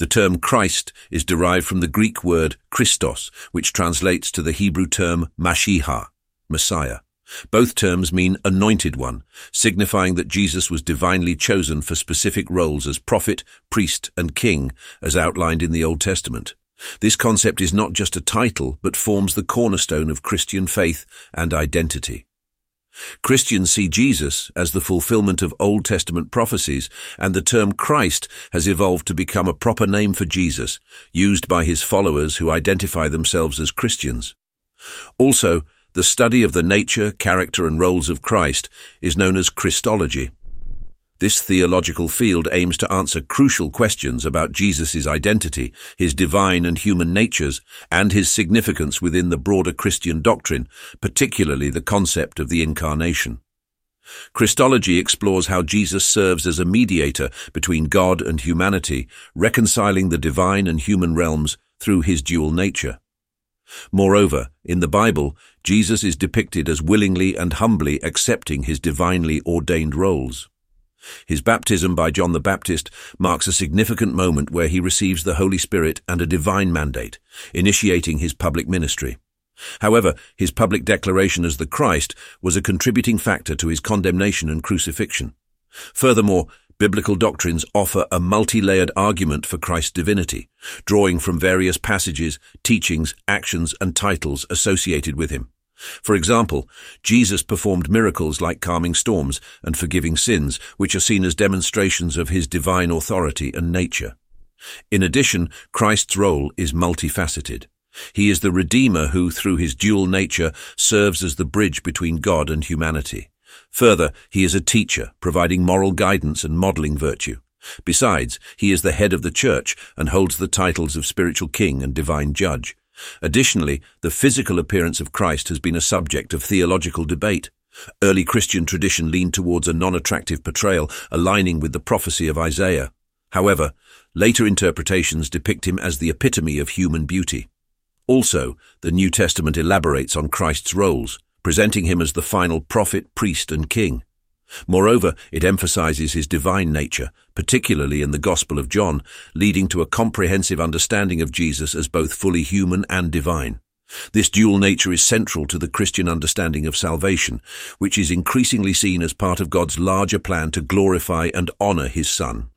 The term Christ is derived from the Greek word Christos, which translates to the Hebrew term Mashiach, Messiah. Both terms mean anointed one, signifying that Jesus was divinely chosen for specific roles as prophet, priest, and king, as outlined in the Old Testament. This concept is not just a title, but forms the cornerstone of Christian faith and identity. Christians see Jesus as the fulfillment of Old Testament prophecies, and the term Christ has evolved to become a proper name for Jesus, used by his followers who identify themselves as Christians. Also, the study of the nature, character and roles of Christ is known as Christology. This theological field aims to answer crucial questions about Jesus' identity, his divine and human natures, and his significance within the broader Christian doctrine, particularly the concept of the Incarnation. Christology explores how Jesus serves as a mediator between God and humanity, reconciling the divine and human realms through his dual nature. Moreover, in the Bible, Jesus is depicted as willingly and humbly accepting his divinely ordained roles. His baptism by John the Baptist marks a significant moment where he receives the Holy Spirit and a divine mandate, initiating his public ministry. However, his public declaration as the Christ was a contributing factor to his condemnation and crucifixion. Furthermore, biblical doctrines offer a multi-layered argument for Christ's divinity, drawing from various passages, teachings, actions, and titles associated with him. For example, Jesus performed miracles like calming storms and forgiving sins, which are seen as demonstrations of his divine authority and nature. In addition, Christ's role is multifaceted. He is the Redeemer who, through his dual nature, serves as the bridge between God and humanity. Further, he is a teacher, providing moral guidance and modeling virtue. Besides, he is the head of the church and holds the titles of spiritual king and divine judge. Additionally, the physical appearance of Christ has been a subject of theological debate. Early Christian tradition leaned towards a non-attractive portrayal, aligning with the prophecy of Isaiah. However, later interpretations depict him as the epitome of human beauty. Also, the New Testament elaborates on Christ's roles, presenting him as the final prophet, priest, and king. Moreover, it emphasizes his divine nature, particularly in the Gospel of John, leading to a comprehensive understanding of Jesus as both fully human and divine. This dual nature is central to the Christian understanding of salvation, which is increasingly seen as part of God's larger plan to glorify and honor his Son.